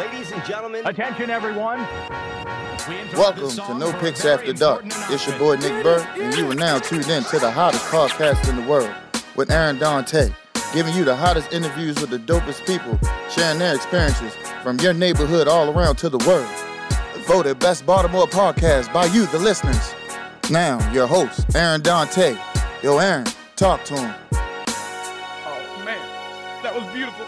Ladies and gentlemen, Attention, everyone. Welcome to No Picks After Dark. It's your boy Nick Burr, and you are now tuned in to the hottest podcast in the world with Aaron Dante, giving you the hottest interviews with the dopest people, sharing their experiences from your neighborhood all around to the world. Voted Best Baltimore Podcast by you, the listeners. Now, your host, Aaron Dante. Yo, Aaron, talk to him. Oh, man. That was beautiful.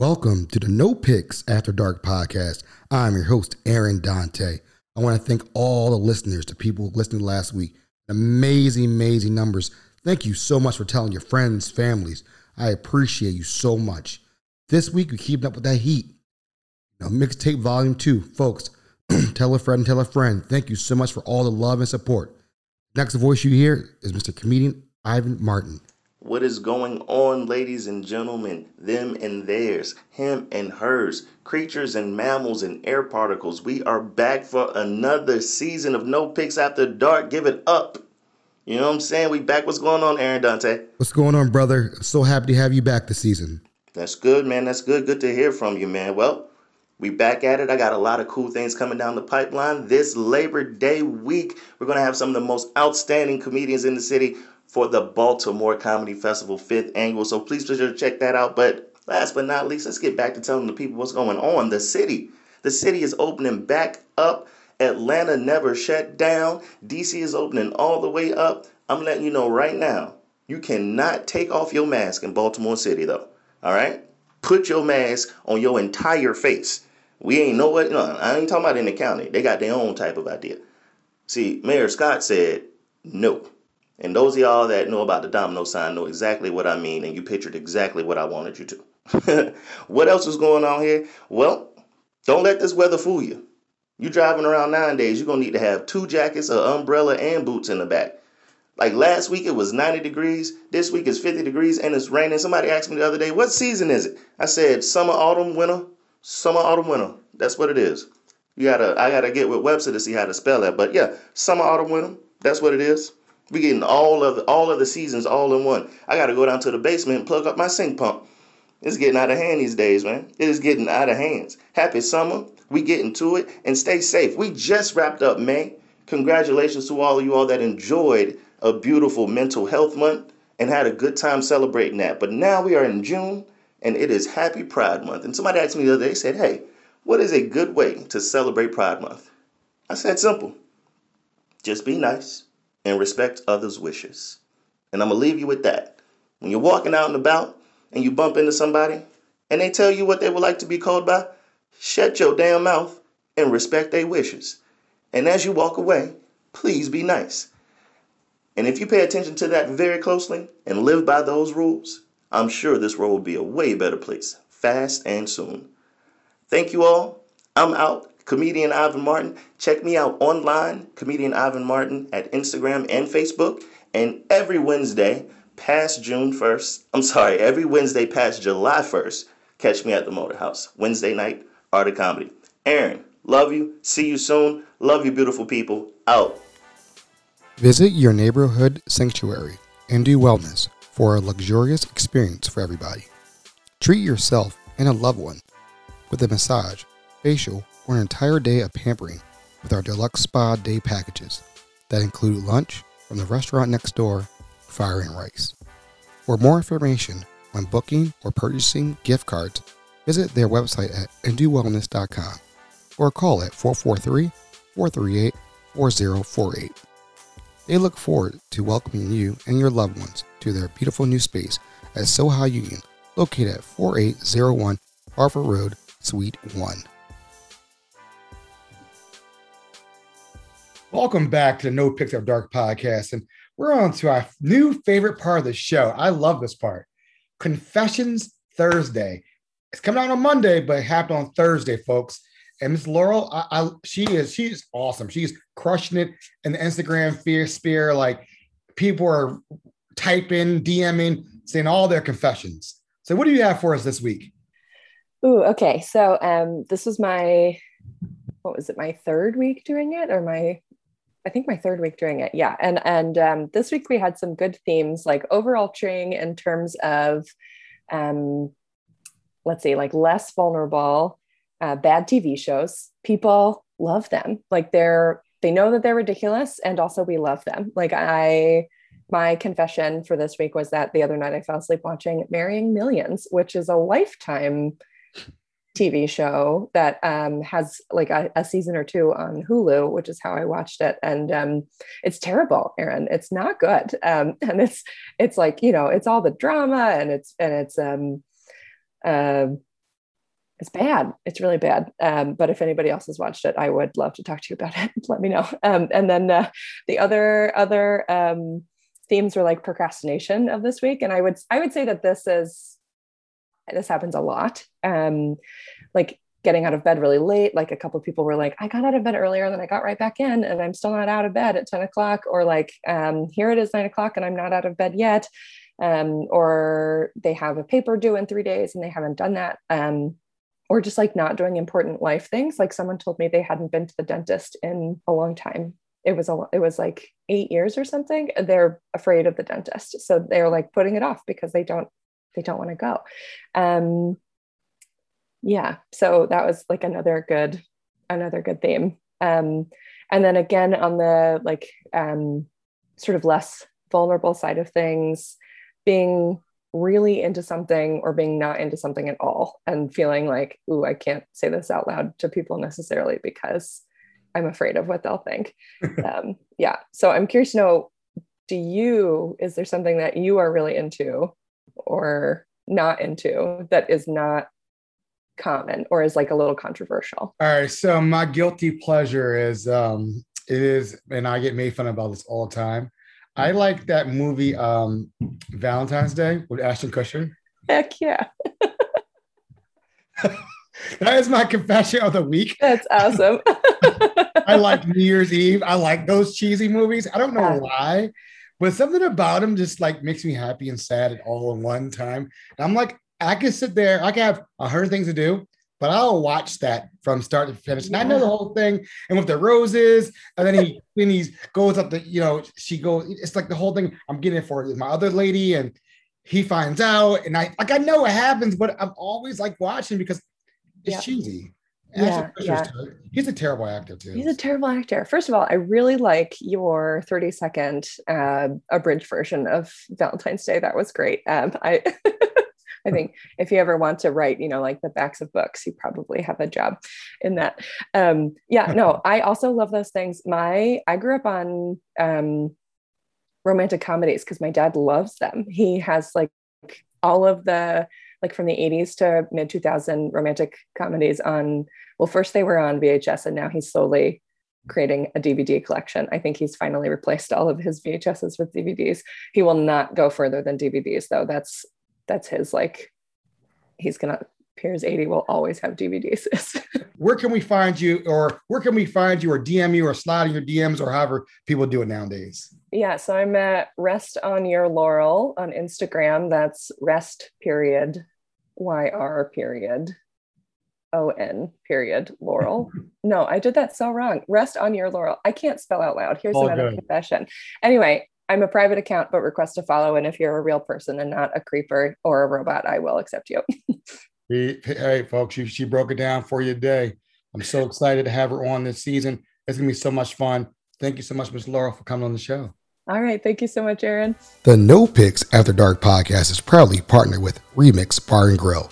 Welcome to the No Picks After Dark podcast. I'm your host, Aaron Dante. I want to thank all the listeners, the people listening last week. Amazing, amazing numbers. Thank you so much for telling your friends, families. I appreciate you so much. This week, we keep up with that heat. Now, mixtape volume two, folks. tell a friend, tell a friend. Thank you so much for all the love and support. Next voice you hear is Mr. Comedian Ivan Martin. What is going on, ladies and gentlemen? Them and theirs, him and hers, creatures and mammals and air particles. We are back for another season of No Picks After Dark. Give it up. You know what I'm saying? We back. What's going on, Aaron Dante? What's going on, brother? So happy to have you back this season. That's good, man. That's good. Good to hear from you, man. Well, we back at it. I got a lot of cool things coming down the pipeline. This Labor Day week, we're going to have some of the most outstanding comedians in the city for the Baltimore Comedy Festival 5th annual. So please be sure to check that out. But last but not least, let's get back to telling the people what's going on. The city. The city is opening back up. Atlanta never shut down. DC is opening all the way up. I'm letting you know right now, you cannot take off your mask in Baltimore City, though. All right? Put your mask on your entire face. We ain't know what, no, I ain't talking about in the county. They got their own type of idea. See, Mayor Scott said no. And those of y'all that know about the domino sign know exactly what I mean, and you pictured exactly what I wanted you to. what else is going on here? Well, don't let this weather fool you. You're driving around nowadays, you're gonna need to have two jackets, an umbrella, and boots in the back. Like last week it was 90 degrees, this week it's 50 degrees and it's raining. Somebody asked me the other day, what season is it? I said summer, autumn, winter, summer, autumn, winter. That's what it is. You gotta I gotta get with Webster to see how to spell that. But yeah, summer, autumn, winter. That's what it is. We getting all of the, all of the seasons all in one. I got to go down to the basement and plug up my sink pump. It's getting out of hand these days, man. It is getting out of hands. Happy summer. We getting to it and stay safe. We just wrapped up May. Congratulations to all of you all that enjoyed a beautiful mental health month and had a good time celebrating that. But now we are in June and it is Happy Pride Month. And somebody asked me the other day, said, "Hey, what is a good way to celebrate Pride Month?" I said, "Simple. Just be nice." And respect others' wishes. And I'm going to leave you with that. When you're walking out and about and you bump into somebody and they tell you what they would like to be called by, shut your damn mouth and respect their wishes. And as you walk away, please be nice. And if you pay attention to that very closely and live by those rules, I'm sure this world will be a way better place fast and soon. Thank you all. I'm out comedian Ivan Martin. Check me out online, comedian Ivan Martin, at Instagram and Facebook. And every Wednesday past June 1st, I'm sorry, every Wednesday past July 1st, catch me at the Motor House. Wednesday night, Art of Comedy. Aaron, love you. See you soon. Love you, beautiful people. Out. Visit your neighborhood sanctuary and do wellness for a luxurious experience for everybody. Treat yourself and a loved one with a massage, facial, or an entire day of pampering with our deluxe spa day packages that include lunch from the restaurant next door, Fire and Rice. For more information on booking or purchasing gift cards, visit their website at indowellness.com or call at 443 438 4048. They look forward to welcoming you and your loved ones to their beautiful new space at Soha Union, located at 4801 Harford Road, Suite 1. Welcome back to the No After Dark podcast. And we're on to our new favorite part of the show. I love this part Confessions Thursday. It's coming out on Monday, but it happened on Thursday, folks. And Miss Laurel, I, I, she is she's awesome. She's crushing it in the Instagram fear spear. Like people are typing, DMing, saying all their confessions. So, what do you have for us this week? Ooh, okay. So, um, this was my what was it? My third week doing it, or my I think my third week doing it. Yeah. And and um, this week we had some good themes, like overarching in terms of um, let's see, like less vulnerable, uh, bad TV shows. People love them. Like they're they know that they're ridiculous, and also we love them. Like I, my confession for this week was that the other night I fell asleep watching Marrying Millions, which is a lifetime TV show that um, has like a, a, season or two on Hulu, which is how I watched it, and um, it's terrible, Aaron. It's not good, um, and it's it's like you know it's all the drama and it's and it's um uh, it's bad. It's really bad. Um, but if anybody else has watched it, I would love to talk to you about it. Let me know. Um, and then uh, the other other um, themes were like procrastination of this week, and I would I would say that this is this happens a lot. Um, like getting out of bed really late. Like a couple of people were like, I got out of bed earlier and then I got right back in and I'm still not out of bed at 10 o'clock. Or like, um, here it is nine o'clock and I'm not out of bed yet. Um, or they have a paper due in three days and they haven't done that. Um, or just like not doing important life things. Like someone told me they hadn't been to the dentist in a long time. It was a, it was like eight years or something. They're afraid of the dentist, so they're like putting it off because they don't they don't want to go. Um, yeah, so that was like another good another good theme. Um, and then again on the like um, sort of less vulnerable side of things, being really into something or being not into something at all and feeling like, ooh, I can't say this out loud to people necessarily because I'm afraid of what they'll think. um, yeah. So I'm curious to know do you, is there something that you are really into or not into that is not common or is like a little controversial? All right. So my guilty pleasure is um it is, and I get made fun about this all the time. I like that movie um Valentine's Day with Ashton Kutcher. Heck yeah. that is my confession of the week. That's awesome. I like New Year's Eve. I like those cheesy movies. I don't know why, but something about him just like makes me happy and sad at all in one time. And I'm like, I can sit there, I can have a hundred things to do, but I'll watch that from start to finish. And I know the whole thing. And with the roses, and then he then he goes up the, you know, she goes, it's like the whole thing. I'm getting it for my other lady, and he finds out, and I like I know what happens, but I'm always like watching because it's yep. cheesy. Yeah, yeah. He's a terrible actor too. He's a terrible actor. First of all, I really like your 30 second uh, abridged version of Valentine's Day. That was great. Um, I I think if you ever want to write, you know, like the backs of books, you probably have a job in that. Um, yeah, no, I also love those things. My I grew up on um, romantic comedies because my dad loves them. He has like all of the like from the 80s to mid 2000 romantic comedies on well first they were on VHS and now he's slowly creating a DVD collection. I think he's finally replaced all of his VHSs with DVDs. He will not go further than DVDs though. That's that's his like he's gonna Piers 80 will always have DVDs. where can we find you or where can we find you or DM you or slide in your DMs or however people do it nowadays? Yeah, so I'm at Rest on Your Laurel on Instagram. That's rest period YR period O-N period Laurel. no, I did that so wrong. Rest on your laurel. I can't spell out loud. Here's All another good. confession. Anyway, I'm a private account, but request to follow. And if you're a real person and not a creeper or a robot, I will accept you. hey, folks, she, she broke it down for you today. I'm so excited to have her on this season. It's going to be so much fun. Thank you so much, Ms. Laurel, for coming on the show. All right. Thank you so much, Aaron. The No Picks After Dark podcast is proudly partnered with Remix Bar and Grill,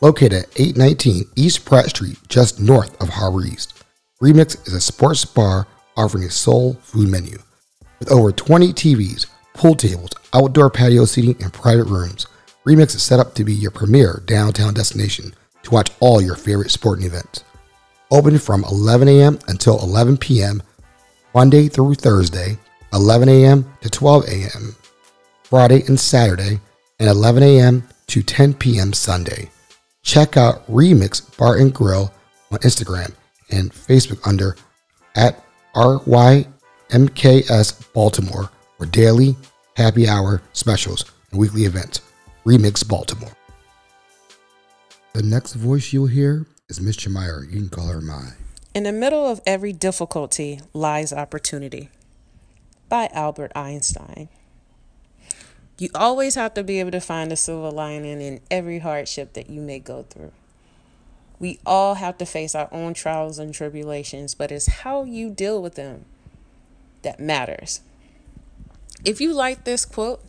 located at 819 East Pratt Street, just north of Harbor East. Remix is a sports bar offering a soul food menu. With over 20 TVs, pool tables, outdoor patio seating, and private rooms, Remix is set up to be your premier downtown destination to watch all your favorite sporting events. Open from 11 a.m. until 11 p.m. Monday through Thursday, 11 a.m. to 12 a.m. Friday and Saturday, and 11 a.m. to 10 p.m. Sunday. Check out Remix Bar and Grill on Instagram and Facebook under at RY MKS Baltimore for daily happy hour specials and weekly events. Remix Baltimore. The next voice you'll hear is Miss Chamire. You can call her Mai. In the middle of every difficulty lies opportunity. By Albert Einstein. You always have to be able to find a silver lining in every hardship that you may go through. We all have to face our own trials and tribulations, but it's how you deal with them that matters. If you like this quote,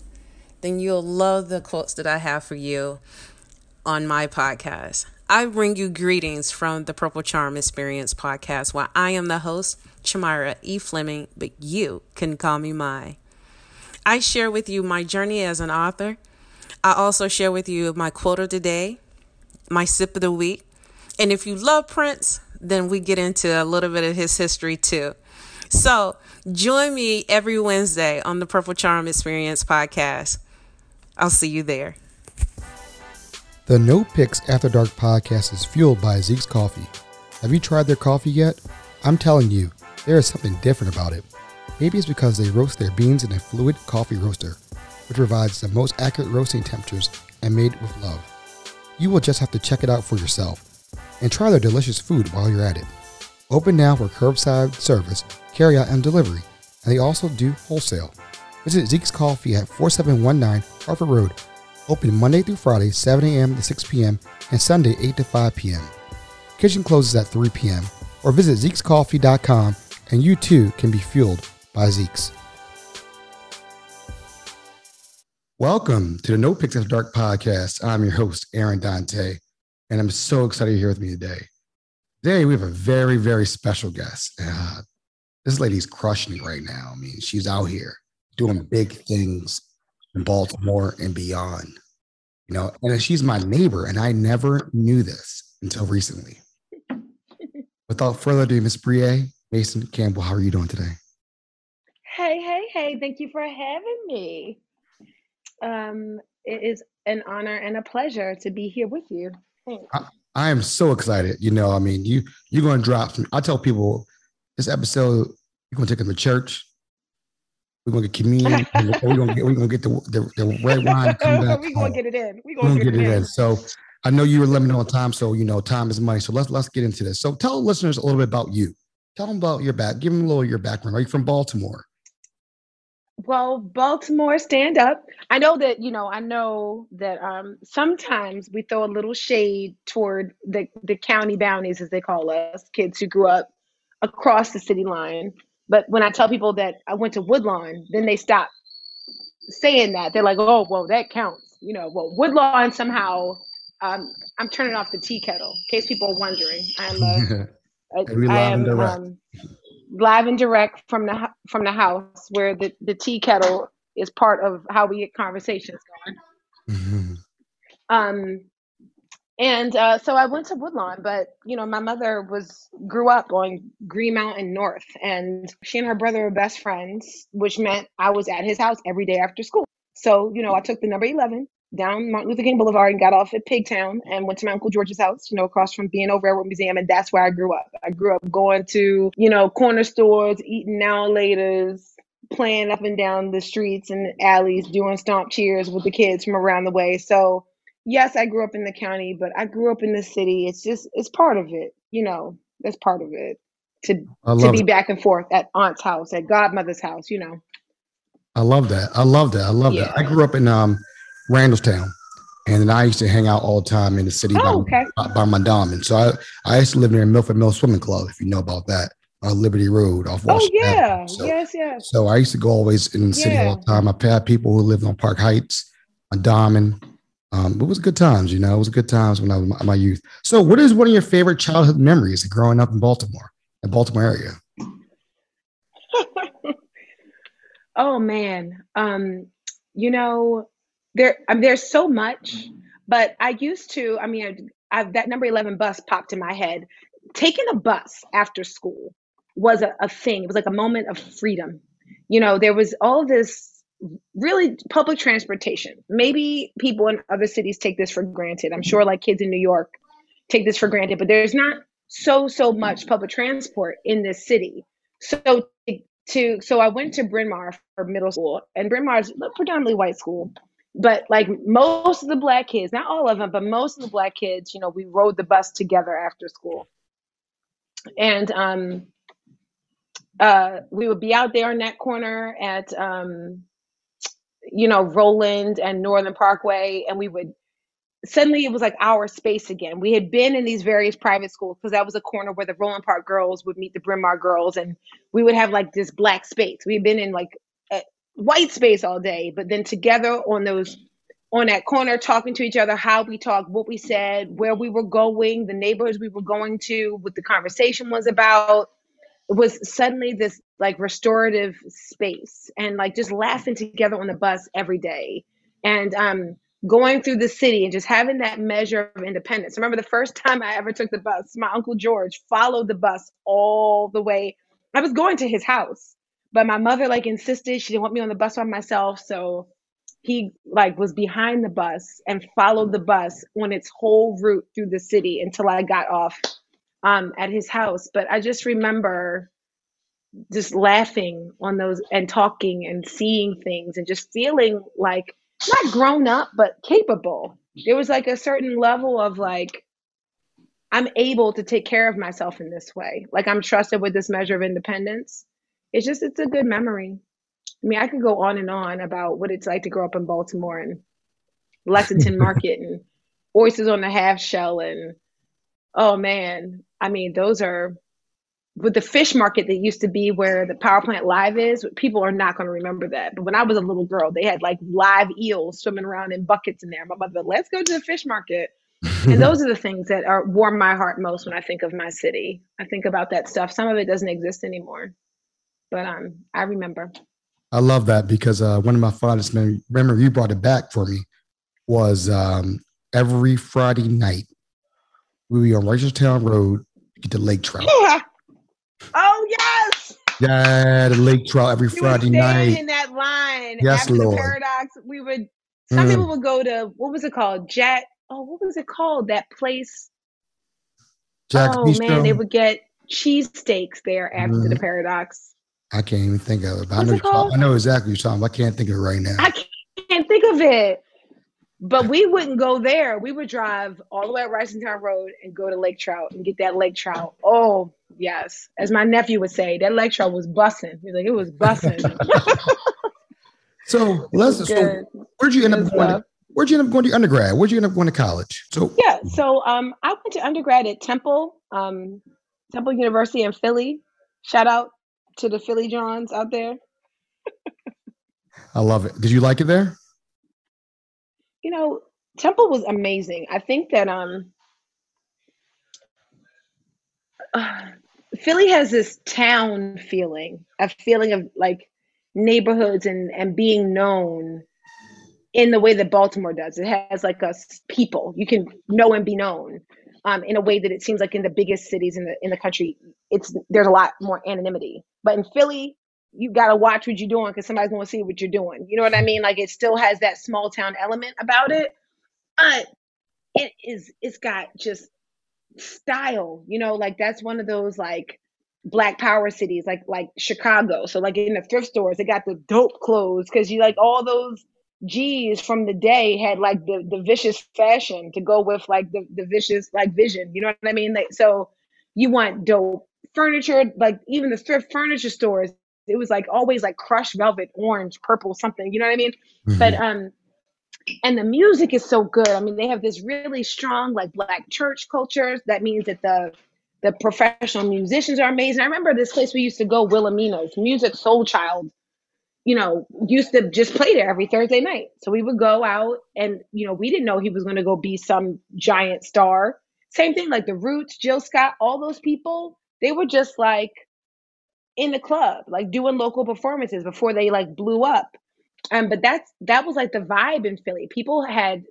then you'll love the quotes that I have for you on my podcast. I bring you greetings from the Purple Charm Experience podcast, where I am the host, Chamira E. Fleming, but you can call me Mai. I share with you my journey as an author. I also share with you my quote of the day, my sip of the week. And if you love Prince, then we get into a little bit of his history too. So join me every Wednesday on the Purple Charm Experience podcast. I'll see you there. The No Picks After Dark podcast is fueled by Zeke's Coffee. Have you tried their coffee yet? I'm telling you, there is something different about it. Maybe it's because they roast their beans in a fluid coffee roaster, which provides the most accurate roasting temperatures and made with love. You will just have to check it out for yourself and try their delicious food while you're at it. Open now for curbside service, carryout, and delivery, and they also do wholesale. Visit Zeke's Coffee at 4719 Harford Road. Open Monday through Friday, 7 a.m. to 6 p.m., and Sunday, 8 to 5 p.m. Kitchen closes at 3 p.m. Or visit Zeke'sCoffee.com and you too can be fueled by Zeke's. Welcome to the No Picks After Dark podcast. I'm your host, Aaron Dante, and I'm so excited you're here with me today. Today, we have a very, very special guest. Uh, this lady's crushing it right now. I mean, she's out here doing big things in Baltimore and beyond. You know, and she's my neighbor, and I never knew this until recently. Without further ado, Miss Brie Mason Campbell, how are you doing today? Hey, hey, hey! Thank you for having me. Um, it is an honor and a pleasure to be here with you. I, I, am so excited. You know, I mean, you you're going to drop. Some, I tell people this episode, you're going to take them to church. We're gonna get communion. we're gonna get we're gonna get the the, the red wine. Come back we're gonna get it in. We're gonna, get, get, it in. in. So I know you were limited on time, so you know time is money. So let's let's get into this. So tell listeners a little bit about you. Tell them about your back. Give them a little your background. Are you from Baltimore? Well, Baltimore, stand up. I know that you know. I know that um, sometimes we throw a little shade toward the the county bounties, as they call us, kids who grew up across the city line. But when I tell people that I went to Woodlawn, then they stop saying that. They're like, "Oh, well, that counts." You know, well, Woodlawn somehow. Um, I'm turning off the tea kettle in case people are wondering. I'm uh, I, I am um, live and direct from the from the house where the the tea kettle is part of how we get conversations going. Mm-hmm. Um, and uh, so I went to Woodlawn, but you know, my mother was grew up on Green Mountain North, and she and her brother were best friends, which meant I was at his house every day after school. So you know, I took the number eleven down Martin Luther King Boulevard and got off at Pigtown and went to my Uncle George's house, you know, across from B&O Railroad Museum. And that's where I grew up. I grew up going to, you know, corner stores, eating now and laters, playing up and down the streets and alleys, doing stomp cheers with the kids from around the way. So yes, I grew up in the county, but I grew up in the city. It's just it's part of it, you know. That's part of it. To to be it. back and forth at aunt's house, at godmother's house, you know. I love that. I love that. I love yeah. that. I grew up in um Randallstown. And then I used to hang out all the time in the city oh, by, okay. by, by, my diamond. So I, I used to live near Milford Mill Swimming Club, if you know about that, on Liberty Road off oh, Washington. Oh, yeah. So, yes, yes. So I used to go always in the city yeah. all the time. I had people who lived on Park Heights, on Diamond, um, it was good times, you know. It was good times when I was my, my youth. So, what is one of your favorite childhood memories of growing up in Baltimore, the Baltimore area? oh man, um, you know, there I mean, there's so much, mm-hmm. but I used to. I mean, I, I, that number eleven bus popped in my head. Taking a bus after school was a, a thing. It was like a moment of freedom. You know, there was all this really public transportation. Maybe people in other cities take this for granted. I'm sure like kids in New York take this for granted, but there's not so so much public transport in this city. So to so I went to Bryn Mawr for middle school, and Bryn Mawr is a predominantly white school. But like most of the black kids, not all of them, but most of the black kids, you know, we rode the bus together after school. And um uh we would be out there in that corner at um you know, Roland and Northern Parkway, and we would suddenly it was like our space again. We had been in these various private schools because that was a corner where the Roland Park girls would meet the Bryn Mawr girls, and we would have like this black space. We'd been in like white space all day, but then together on those on that corner talking to each other how we talked what we said where we were going the neighborhoods we were going to what the conversation was about it was suddenly this like restorative space and like just laughing together on the bus every day and um going through the city and just having that measure of independence. Remember the first time I ever took the bus, my uncle George followed the bus all the way. I was going to his house, but my mother like insisted she didn't want me on the bus by myself, so he like was behind the bus and followed the bus on its whole route through the city until I got off um, at his house. But I just remember just laughing on those and talking and seeing things and just feeling like not grown up, but capable. There was like a certain level of like, I'm able to take care of myself in this way. Like I'm trusted with this measure of independence. It's just, it's a good memory. I mean, I could go on and on about what it's like to grow up in Baltimore and Lexington Market and oysters on the half shell. And oh man, I mean, those are with the fish market that used to be where the power plant live is, people are not going to remember that. But when I was a little girl, they had like live eels swimming around in buckets in there. My mother, let's go to the fish market. and those are the things that are warm my heart most when I think of my city. I think about that stuff. Some of it doesn't exist anymore, but um, I remember. I love that because uh, one of my fondest memories, remember you brought it back for me, was um, every Friday night we were on Reisterstown Road, get to Lake Trout. Oh yes. Yeah, the lake trout every You Friday night. in that line Yes, after Lord. the paradox. We would. Some Mm. people would go to what was it called? Jack. Oh, what was it called? That place. Jack oh man, they would get cheesesteaks there after the Mhm. paradox. I can't even think of it. I know, it? I know exactly what you're talking. about. I can't think of it right now. I can't think of it. But we wouldn't go there. We would drive all the way up Reisterstown Road and go to Lake Trout and get that lake trout. Oh, yes. As my nephew would say, that lake trout was bussing. He's like, it was bussing. So let's. So where'd you end up going? stuff. Where'd you end up going to undergrad? Where'd you end up going to college? So Yeah, so um, I went to undergrad at Temple, um, Temple University in Philly. Shout out to the Philly Johns out there. I love it. Did you like it there? You know, Temple was amazing. I think that um, Philly has this town feeling, a feeling of like neighborhoods and and being known in the way that Baltimore does. It has like us people you can know and be known um, in a way that it seems like in the biggest cities in the in the country, it's there's a lot more anonymity. But in Philly, you gotta watch what you're doing because somebody's gonna see what you're doing. You know what I mean? Like it still has that small town element about it, but it is it's got just style. You know, like that's one of those like black power cities like like chicago so like in the thrift stores they got the dope clothes because you like all those g's from the day had like the the vicious fashion to go with like the, the vicious like vision you know what i mean? Like so you want dope furniture like even the thrift furniture stores it was like always like crushed velvet orange purple something you know what i mean? But um and the music is so good. I mean they have this really strong like black church culture. That means that the the professional musicians are amazing. I remember this place we used to go, Wilhelmina's Musiq Soulchild, you know, used to just play there every Thursday night. So we would go out and, you know, we didn't know he was going to go be some giant star. Same thing like the Roots, Jill Scott, all those people, they were just like in the club, like doing local performances before they like blew up. Um, but that's that was like the vibe in Philly. People had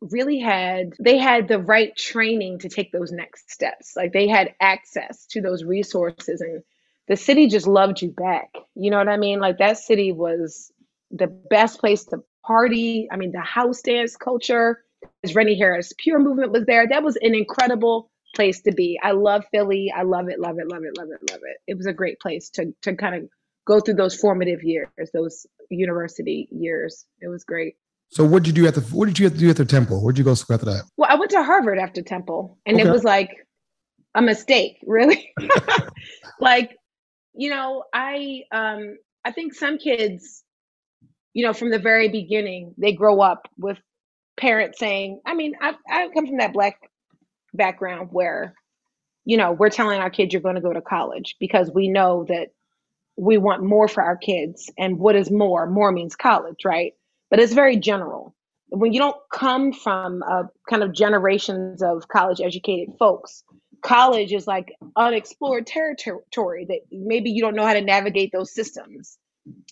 really had they had the right training to take those next steps. Like they had access to those resources and the city just loved you back. You know what I mean? Like that city was the best place to party. I mean, the house dance culture, as Rennie Harris Pure Movement was there. That was an incredible place to be. I love Philly. I love it, love it, love it, love it, love it. It was a great place to to kind of go through those formative years, those university years. It was great. So what did you do at the what did you have to do at the temple? Where'd you go after that? Well, I went to Harvard after Temple, and it was like a mistake, really. like, you know, I um I think some kids, you know, from the very beginning, they grow up with parents saying, I mean, I, I come from that black background where, you know, we're telling our kids you're going to go to college because we know that we want more for our kids. And what is more? More means college, right? But it's very general. When you don't come from a kind of generations of college educated folks, college is like unexplored territory that maybe you don't know how to navigate those systems.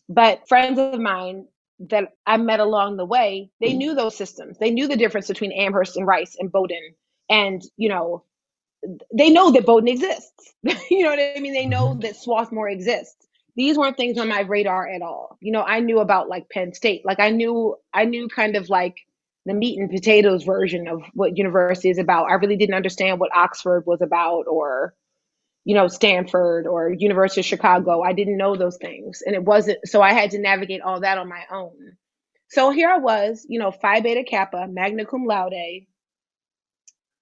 But friends of mine that I met along the way, they knew those systems. They knew the difference between Amherst and Rice and Bowdoin. And, you know, they know that Bowdoin exists. you know what I mean? They know mm-hmm. that Swarthmore exists. These weren't things on my radar at all. You know, I knew about like Penn State. Like I knew I knew kind of like the meat and potatoes version of what university is about. I really didn't understand what Oxford was about or you know, Stanford or University of Chicago. I didn't know those things. And it wasn't, so I had to navigate all that on my own. So here I was, you know, Phi Beta Kappa, magna cum laude.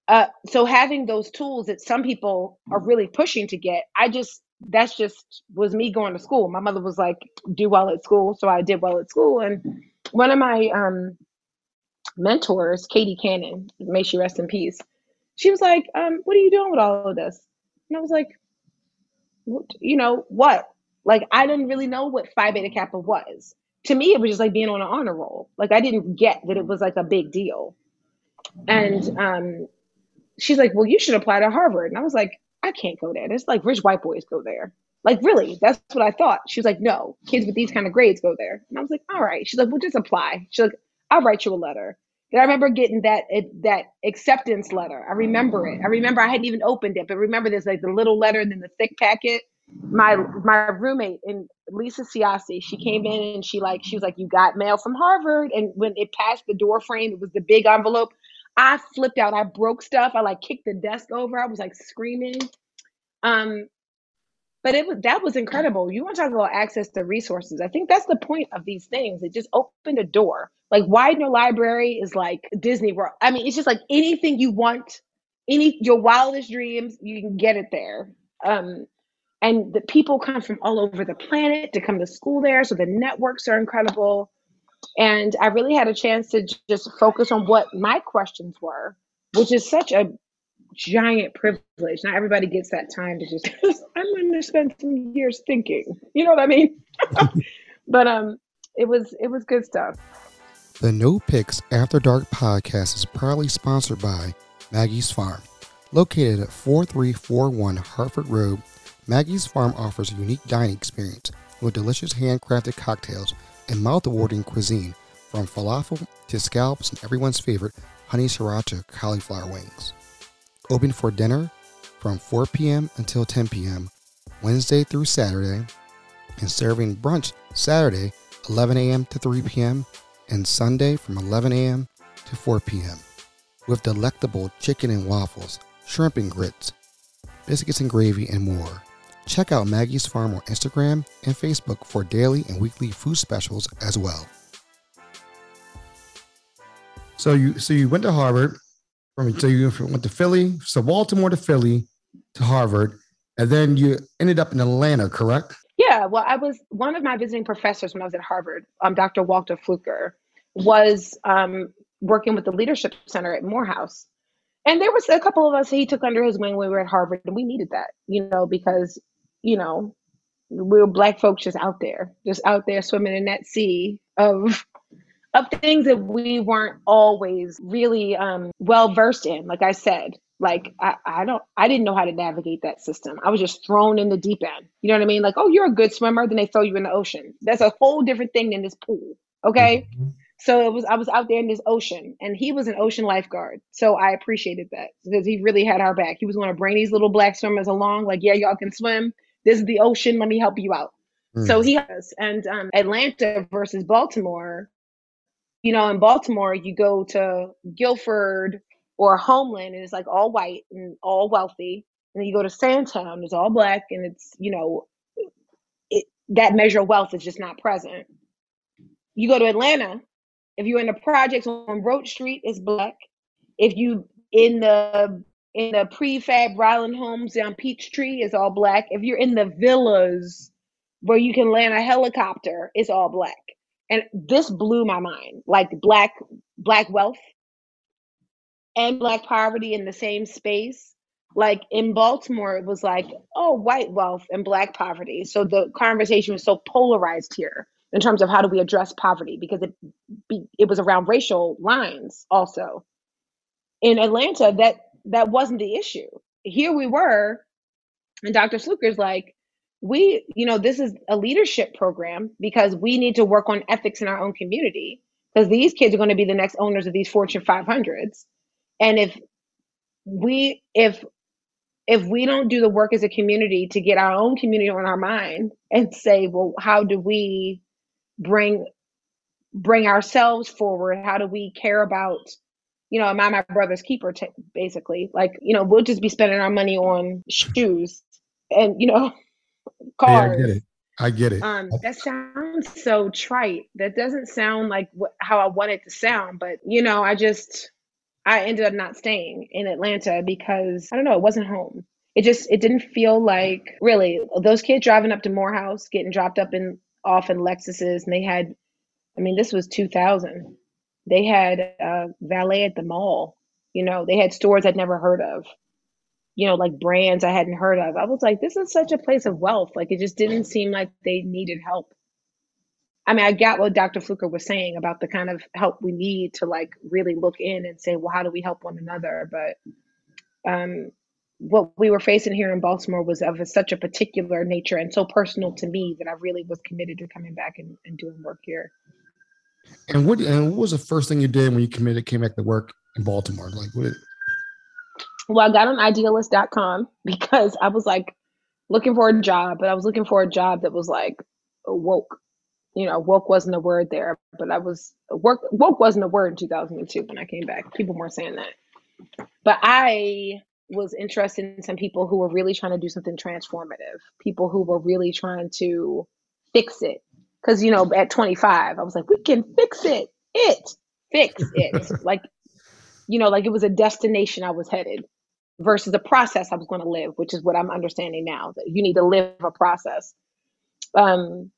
Uh, so having those tools that some people are really pushing to get, I just, that's just was me going to school. My mother was like, do well at school. So I did well at school. And one of my um, mentors, Katie Cannon, may she rest in peace, she was like, um, what are you doing with all of this? And I was like, you know, what? Like, I didn't really know what Phi Beta Kappa was. To me, it was just like being on an honor roll. Like, I didn't get that it was like a big deal. And um, she's like, well, you should apply to Harvard. And I was like, I can't go there. It's like rich white boys go there. Like, really? That's what I thought. She was like, no, kids with these kind of grades go there. And I was like, all right. She's like, well, just apply. She's like, I'll write you a letter. And I remember getting that that acceptance letter. I remember it. I remember I hadn't even opened it, but remember there's like the little letter and then the thick packet. My my roommate and Lisa Siasi, she came in and she like she was like, "You got mail from Harvard." And when it passed the door frame, it was the big envelope. I flipped out. I broke stuff. I like kicked the desk over. I was like screaming. Um, but it was that was incredible. You want to talk about access to resources? I think that's the point of these things. It just opened a door. Like Widener Library is like Disney World. I mean, it's just like anything you want, any your wildest dreams, you can get it there. Um, and the people come from all over the planet to come to school there, so the networks are incredible. And I really had a chance to just focus on what my questions were, which is such a giant privilege. Not everybody gets that time to just I'm going to spend some years thinking. You know what I mean? but um it was it was good stuff. The No Picks After Dark podcast is proudly sponsored by Maggie's Farm. Located at 4341 Harford Road, Maggie's Farm offers a unique dining experience with delicious handcrafted cocktails and mouth-watering cuisine from falafel to scallops and everyone's favorite honey sriracha cauliflower wings open for dinner from 4 p.m. until 10 p.m. Wednesday through Saturday, and serving brunch Saturday 11 a.m. to 3 p.m. and Sunday from 11 a.m. to 4 p.m. with delectable chicken and waffles, shrimp and grits, biscuits and gravy, and more. Check out Maggie's Farm on Instagram and Facebook for daily and weekly food specials as well. So you so you went to Harvard from so you went to Philly, so Baltimore to Philly to Harvard, and then you ended up in Atlanta, correct? Yeah, well, I was one of my visiting professors when I was at Harvard, um, Dr. Walter Fluker, was um, working with the Leadership Center at Morehouse. And there was a couple of us he took under his wing when we were at Harvard, and we needed that, you know, because, you know, we were black folks just out there, just out there swimming in that sea of of things that we weren't always really um, well versed in. Like I said, like I, I don't I didn't know how to navigate that system. I was just thrown in the deep end. You know what I mean? Like, oh, you're a good swimmer, then they throw you in the ocean. That's a whole different thing than this pool. Okay. Mm-hmm. So it was I was out there in this ocean and he was an ocean lifeguard. So I appreciated that because he really had our back. He was going to bring these little black swimmers along, like, yeah, y'all can swim. This is the ocean. Let me help you out. Mm. So he has and um, Atlanta versus Baltimore you know, in Baltimore, you go to Guilford or Homeland, and it's like all white and all wealthy. And then you go to Sandtown, it's all black, and it's you know, it, that measure of wealth is just not present. You go to Atlanta, if you're in the projects on Roach Street, it's black. If you in the in the prefab Ryland homes down Peachtree, it's all black. If you're in the villas where you can land a helicopter, it's all black and this blew my mind like black black wealth and black poverty in the same space. Like in Baltimore, it was like, oh, white wealth and black poverty. So the conversation was so polarized here in terms of how do we address poverty because it it was around racial lines also. In Atlanta, that that wasn't the issue. Here we were, and Dr. Fluker's like, we, you know, this is a leadership program because we need to work on ethics in our own community because these kids are going to be the next owners of these Fortune 500s. And if we, if, if we don't do the work as a community to get our own community on our mind and say, well, how do we bring bring ourselves forward? How do we care about, you know, am I my brother's keeper? T- basically, like you know, we'll just be spending our money on shoes and you know, cars. Yeah, I get it. I get it. Um, that sounds so trite. That doesn't sound like what, how I want it to sound. But you know, I just I ended up not staying in Atlanta because I don't know, it wasn't home. It just it didn't feel like really those kids driving up to Morehouse, getting dropped up in off in Lexuses, and they had, I mean, this was 2000. They had a valet at the mall. You know, they had stores I'd never heard of you know, like brands I hadn't heard of. I was like, this is such a place of wealth. Like it just didn't seem like they needed help. I mean, I got what Dr. Fluker was saying about the kind of help we need to like really look in and say, well, how do we help one another? But um, what we were facing here in Baltimore was of a, such a particular nature and so personal to me that I really was committed to coming back and, and doing work here. And what and what was the first thing you did when you committed came back to work in Baltimore? Like what well, I got on idealist.com because I was like looking for a job, but I was looking for a job that was like woke. You know, woke wasn't a word there, but I was work woke wasn't a word in 2002 when I came back. People weren't saying that. But I was interested in some people who were really trying to do something transformative, people who were really trying to fix it. Because, you know, at 25, I was like, we can fix it. It, fix it. like, you know, like it was a destination I was headed versus a process I was going to live, which is what I'm understanding now that you need to live a process. Um,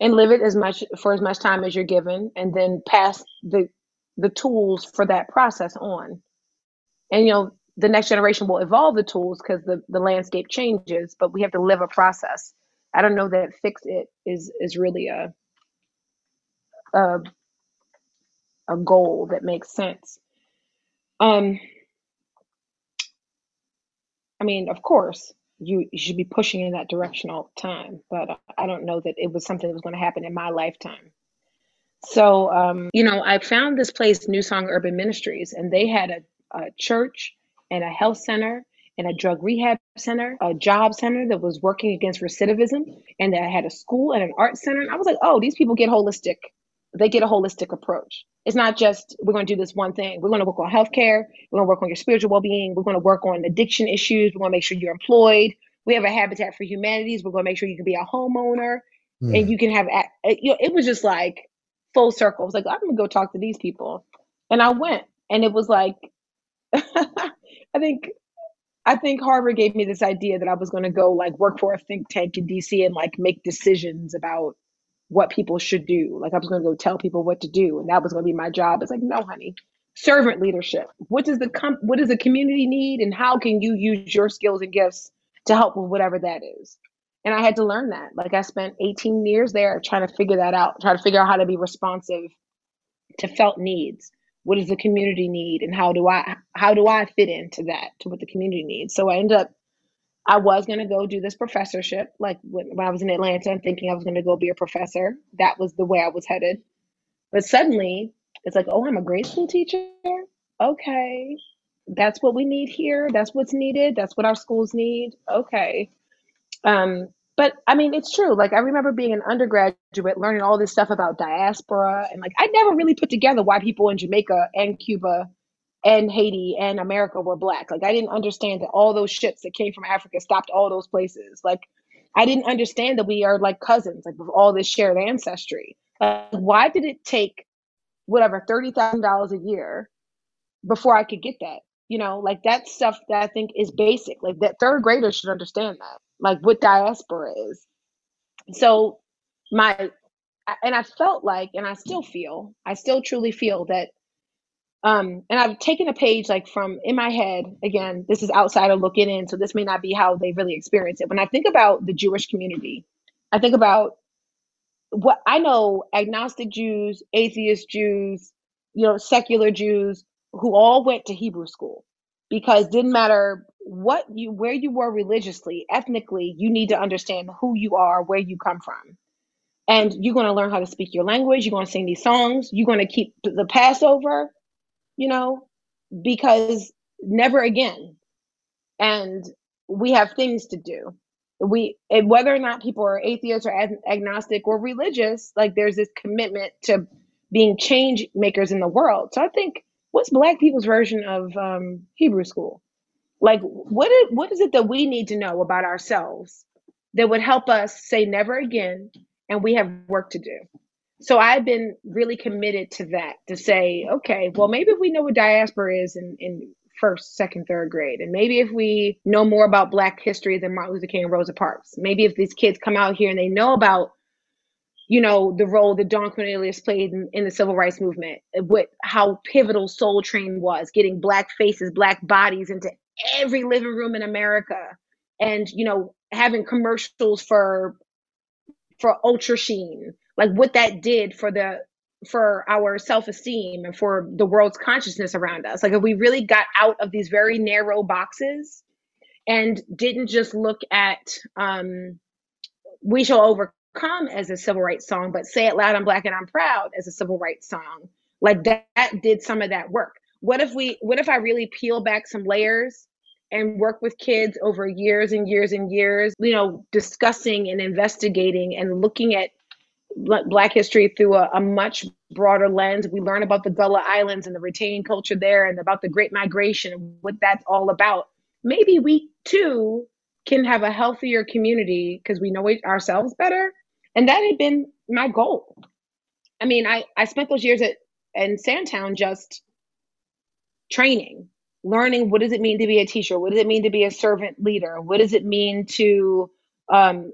and live it as much for as much time as you're given and then pass the the tools for that process on. And you know, the next generation will evolve the tools because the, the landscape changes, but we have to live a process. I don't know that fix it is is really a a, a goal that makes sense. Um, I mean, of course, you, you should be pushing in that direction all the time, but I don't know that it was something that was going to happen in my lifetime. So, um, you know, I found this place, New Song Urban Ministries, and they had a, a church and a health center and a drug rehab center, a job center that was working against recidivism, and that had a school and an art center. And I was like, oh, these people get holistic they get a holistic approach. It's not just we're going to do this one thing. We're going to work on healthcare. We're going to work on your spiritual well-being. We're going to work on addiction issues. We're going to make sure you're employed. We have a Habitat for Humanities. We're going to make sure you can be a homeowner mm. and you can have. You know, it was just like full circle. I was like, I'm going to go talk to these people, and I went, and it was like, I think I think Harvard gave me this idea that I was going to go like work for a think tank in DC and like make decisions about what people should do. Like I was going to go tell people what to do, and that was going to be my job. It's like, no, honey, servant leadership. What does the com- what does the community need, and how can you use your skills and gifts to help with whatever that is? And I had to learn that. Like I spent 18 years there trying to figure that out, trying to figure out how to be responsive to felt needs. What does the community need, and how do I how do I fit into that to what the community needs? So I ended up I was going to go do this professorship. Like when, when I was in Atlanta and thinking I was going to go be a professor, that was the way I was headed. But suddenly it's like, oh, I'm a grade school teacher. Okay. That's what we need here. That's what's needed. That's what our schools need. Okay. Um, but I mean, it's true. Like I remember being an undergraduate, learning all this stuff about diaspora, and like I never really put together why people in Jamaica and Cuba and Haiti and America were black. Like I didn't understand that all those ships that came from Africa stopped all those places. Like I didn't understand that we are like cousins, like with all this shared ancestry. Like why did it take whatever thirty thousand dollars a year before I could get that? You know, like that stuff that I think is basic. Like that third graders should understand that. Like what diaspora is. So my and I felt like, and I still feel, I still truly feel that Um, and I've taken a page like from in my head. Again, this is outsider looking in, so this may not be how they really experience it. When I think about the Jewish community, I think about what I know: agnostic Jews, atheist Jews, you know, secular Jews who all went to Hebrew school because didn't matter what you where you were religiously, ethnically, you need to understand who you are, where you come from. And you're going to learn how to speak your language. You're going to sing these songs. You're going to keep the Passover you know, because never again. And we have things to do. We, whether or not people are atheists or agnostic or religious, like there's this commitment to being change makers in the world. So I think, what's Black people's version of um, Hebrew school? Like, what is, what is it that we need to know about ourselves that would help us say never again, and we have work to do? So I've been really committed to that to say, okay, well, maybe if we know what diaspora is in, in first, second, third grade, and maybe if we know more about Black history than Martin Luther King and Rosa Parks, maybe if these kids come out here and they know about, you know, the role that Don Cornelius played in, in the civil rights movement, what how pivotal Soul Train was, getting Black faces, Black bodies into every living room in America, and you know, having commercials for for Ultra Sheen like what that did for the for our self-esteem and for the world's consciousness around us. Like if we really got out of these very narrow boxes and didn't just look at um, we shall overcome as a civil rights song but say it loud i'm black and i'm proud as a civil rights song like that, that did some of that work. What if we what if i really peel back some layers and work with kids over years and years and years you know discussing and investigating and looking at Black history through a, a, much broader lens. We learn about the Gullah Islands and the retain culture there and about the Great Migration, and what that's all about. Maybe we too can have a healthier community because we know ourselves better. And that had been my goal. I mean, I, I spent those years at in Sandtown just training, learning what does it mean to be a teacher? What does it mean to be a servant leader? What does it mean to um,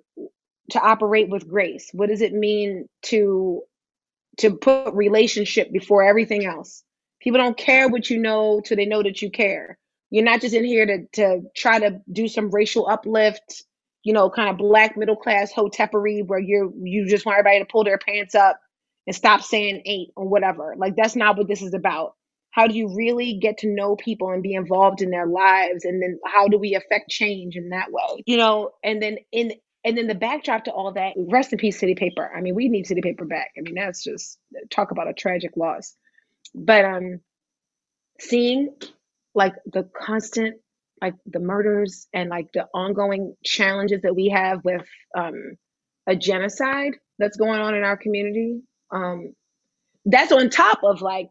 to operate with grace? What does it mean to to put relationship before everything else? People don't care what you know till they know that you care. You're not just in here to to try to do some racial uplift, you know, kind of black middle class hotepery where you're you just want everybody to pull their pants up and stop saying ain't or whatever. Like that's not what this is about. How do you really get to know people and be involved in their lives? And then how do we affect change in that way? You know, and then in and then the backdrop to all that, rest in peace, City Paper. I mean, we need City Paper back. I mean, that's just talk about a tragic loss. But um, seeing like the constant, like the murders and like the ongoing challenges that we have with um, a genocide that's going on in our community. Um, that's on top of like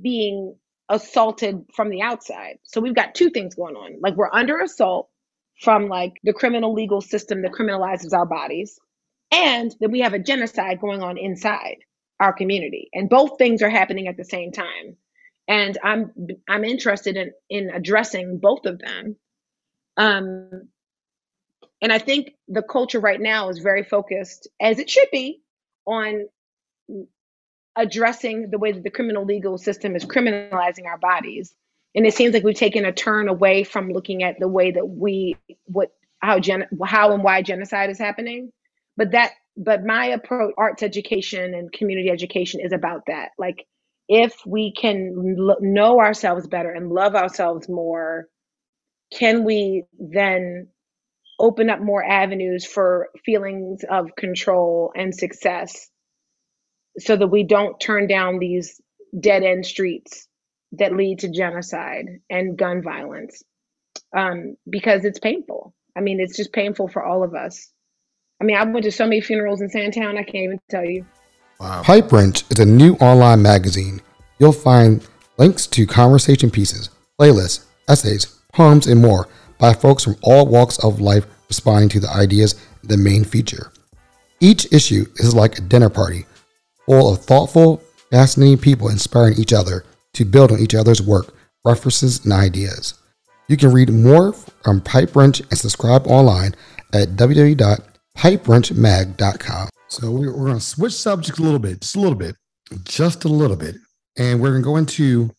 being assaulted from the outside. So we've got two things going on. Like we're under assault from like the criminal legal system that criminalizes our bodies. And then we have a genocide going on inside our community. And both things are happening at the same time. And i'm i'm interested in in addressing both of them. Um and i think the culture right now is very focused as it should be on addressing the way that the criminal legal system is criminalizing our bodies and it seems like we've taken a turn away from looking at the way that we what how gen how and why genocide is happening. But that but my approach arts education and community education is about that. Like if we can know ourselves better and love ourselves more can we then open up more avenues for feelings of control and success so that we don't turn down these dead end streets that lead to genocide and gun violence um, because it's painful. I mean, it's just painful for all of us. I mean, I went to so many funerals in Sandtown, I can't even tell you. Wow. Pipe Wrench is a new online magazine. You'll find links to conversation pieces, playlists, essays, poems, and more by folks from all walks of life responding to the ideas in the main feature. Each issue is like a dinner party, full of thoughtful, fascinating people inspiring each other to build on each other's work, references, and ideas. You can read more from Pipe Wrench and subscribe online at www.pipewrenchmag.com. So we're, we're going to switch subjects a little bit, just a little bit, just a little bit. and we're going to go into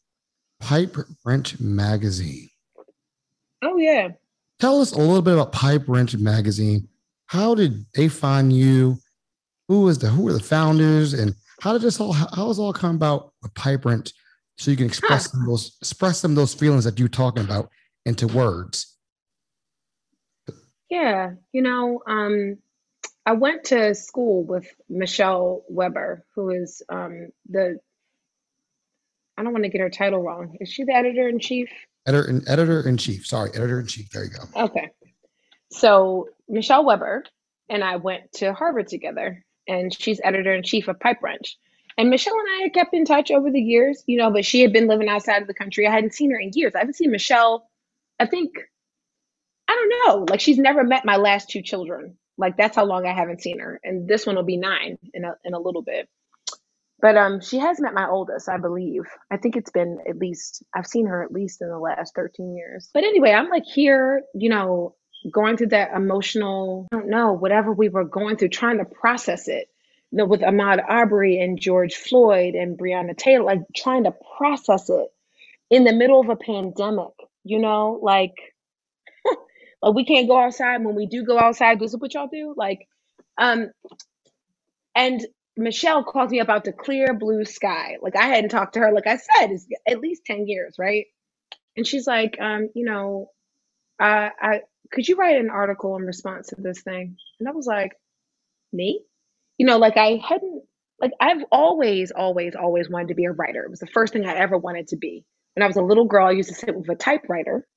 Pipe Wrench Magazine. Oh, yeah. Tell us a little bit about Pipe Wrench Magazine. How did they find you? Who was the who were the founders, and how did this all how does all come about with Pipe Wrench? So you can express huh. those express some of those feelings that you're talking about into words. Yeah, you know, um, I went to school with Michelle Weber, who is um, the I don't want to get her title wrong. Is she the editor in chief? Editor and editor in chief. Sorry, editor in chief. There you go. Okay. So Michelle Weber and I went to Harvard together, and she's editor in chief of Pipe Wrench. And Michelle and I kept in touch over the years, you know, but she had been living outside of the country. I hadn't seen her in years. I haven't seen Michelle, I think, I don't know, like she's never met my last two children. Like that's how long I haven't seen her. And this one will be nine in a, in a little bit. But um, she has met my oldest, I believe. I think it's been at least I've seen her at least in the last 13 years. But anyway, I'm like here, you know, going through that emotional, I don't know, whatever we were going through, trying to process it. Know, with Ahmaud Arbery and George Floyd and Breonna Taylor, like trying to process it in the middle of a pandemic, you know, like like we can't go outside. When we do go outside, this is what y'all do. Like, um, and Michelle called me about the clear blue sky. Like I hadn't talked to her, like I said, it's at least 10 years, right? And she's like, um, you know, I, I could you write an article in response to this thing? And I was like, me? You know, like I hadn't like I've always, always, always wanted to be a writer. It was the first thing I ever wanted to be. When I was a little girl, I used to sit with a typewriter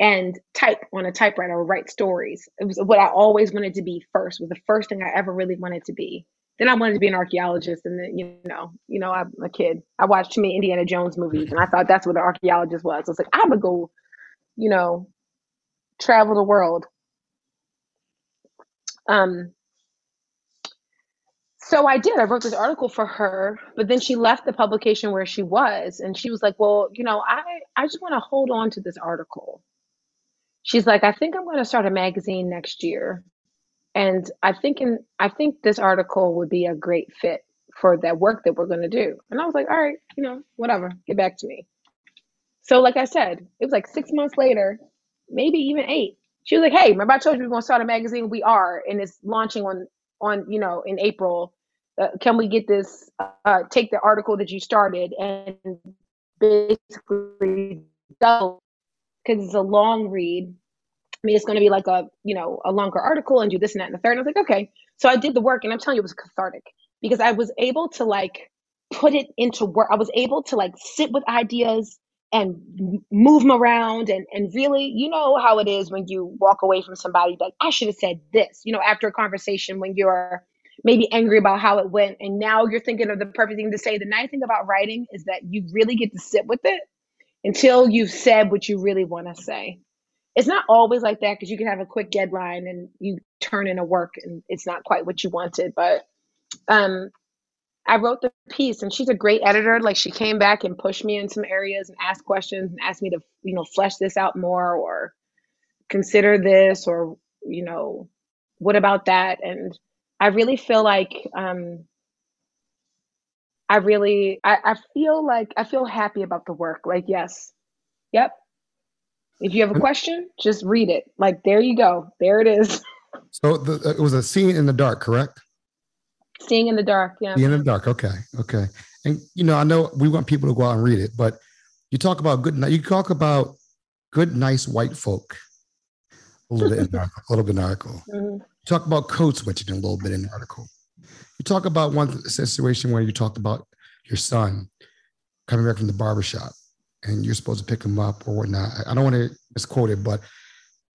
and type on a typewriter or write stories. It was what I always wanted to be first, was the first thing I ever really wanted to be. Then I wanted to be an archaeologist, and then you know, you know, I'm a kid. I watched too many Indiana Jones movies, and I thought that's what an archaeologist was. I was like I'm gonna go, you know, travel the world. Um. So I did. I wrote this article for her, but then she left the publication where she was, and she was like, "Well, you know, I I just want to hold on to this article." She's like, "I think I'm going to start a magazine next year." And I think in I think this article would be a great fit for that work that we're going to do. And I was like, all right, you know, whatever, get back to me. So like I said, it was like six months later, maybe even eight. She was like, hey, remember I told you we are going to start a magazine? We are, and it's launching on on you know in April. Uh, can we get this? Uh, take the article that you started and basically double because it's a long read I mean, it's going to be like a, you know, a longer article and do this and that and the third. And I was like, okay. So I did the work and I'm telling you, it was cathartic because I was able to like put it into work. I was able to like sit with ideas and move them around and, and really, you know how it is when you walk away from somebody like, I should have said this, you know, after a conversation when you're maybe angry about how it went and now you're thinking of the perfect thing to say. The nice thing about writing is that you really get to sit with it until you've said what you really want to say it's not always like that because you can have a quick deadline and you turn in a work and it's not quite what you wanted. But um, I wrote the piece and she's a great editor. Like she came back and pushed me in some areas and asked questions and asked me to, you know, flesh this out more or consider this or, you know, what about that? And I really feel like um, I really I, I feel like I feel happy about the work. Like, yes, yep, if you have a question, just read it. Like there you go. There it is. So the, uh, it was a scene in the dark, correct? Seeing in the dark, yeah. Seeing in the dark. Okay, okay. And you know, I know we want people to go out and read it, but you talk about good. You talk about good, nice white folk. A little bit in. A little bit in article. Mm-hmm. Talk about code switching a little bit in the article. You talk about one situation where you talked about your son coming back from the barbershop and you're supposed to pick him up or whatnot. I don't want to misquote it, but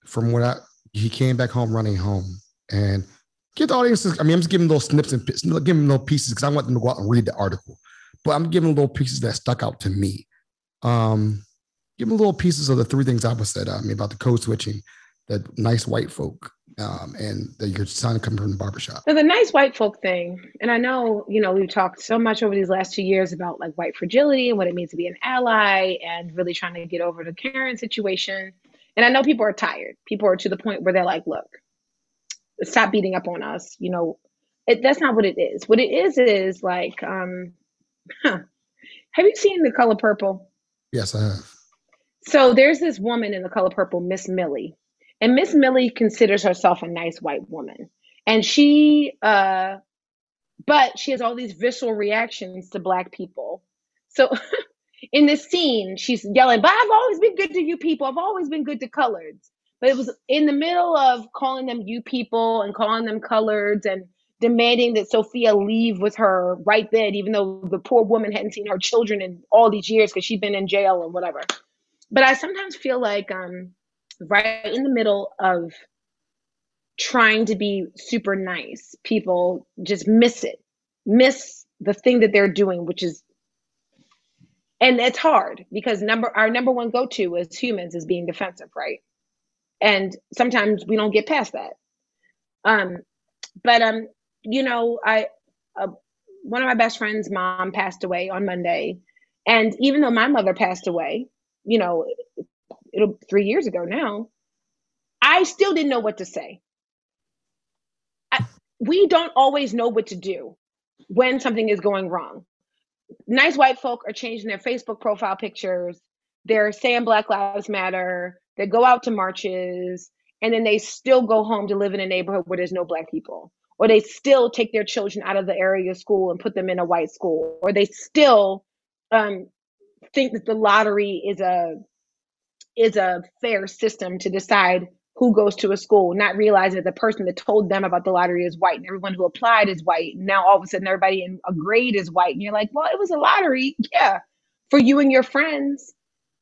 from what I, he came back home running home and get the audiences. I mean, I'm just giving little snips and giving them little pieces because I want them to go out and read the article, but I'm giving little pieces that stuck out to me. Um, give them little pieces of the three things I was said. I mean, about the code switching, the nice white folk, um, and the, your son coming from the barbershop. So the nice white folk thing, and I know, you know, we've talked so much over these last two years about like white fragility and what it means to be an ally and really trying to get over the Karen situation. And I know people are tired. People are to the point where they're like, look, stop beating up on us. You know, it, that's not what it is. What it is is like, um, huh, Have you seen The Color Purple? Yes, I have. So there's this woman in The Color Purple, Miss Millie. And Miss Millie considers herself a nice white woman. And she uh but she has all these visceral reactions to black people. So in this scene, she's yelling, But I've always been good to you people. I've always been good to coloreds. But it was in the middle of calling them you people and calling them coloreds and demanding that Sofia leave with her right then, even though the poor woman hadn't seen her children in all these years because she'd been in jail or whatever. But I sometimes feel like um, right in the middle of trying to be super nice, people just miss it, miss the thing that they're doing, which is and it's hard because number our number one go-to as humans is being defensive, right? And sometimes we don't get past that. Um, but um, you know, I uh, one of my best friends' mom passed away on Monday, and even though my mother passed away, you know, it'll three years ago now, I still didn't know what to say. I, we don't always know what to do when something is going wrong. Nice white folk are changing their Facebook profile pictures. They're saying Black Lives Matter. They go out to marches, and then they still go home to live in a neighborhood where there's no Black people or they still take their children out of the area school and put them in a white school, or they still um, think that the lottery is a is a fair system to decide who goes to a school, not realizing that the person that told them about the lottery is white and everyone who applied is white. Now all of a sudden everybody in a grade is white. And you're like, well, it was a lottery. Yeah. For you and your friends.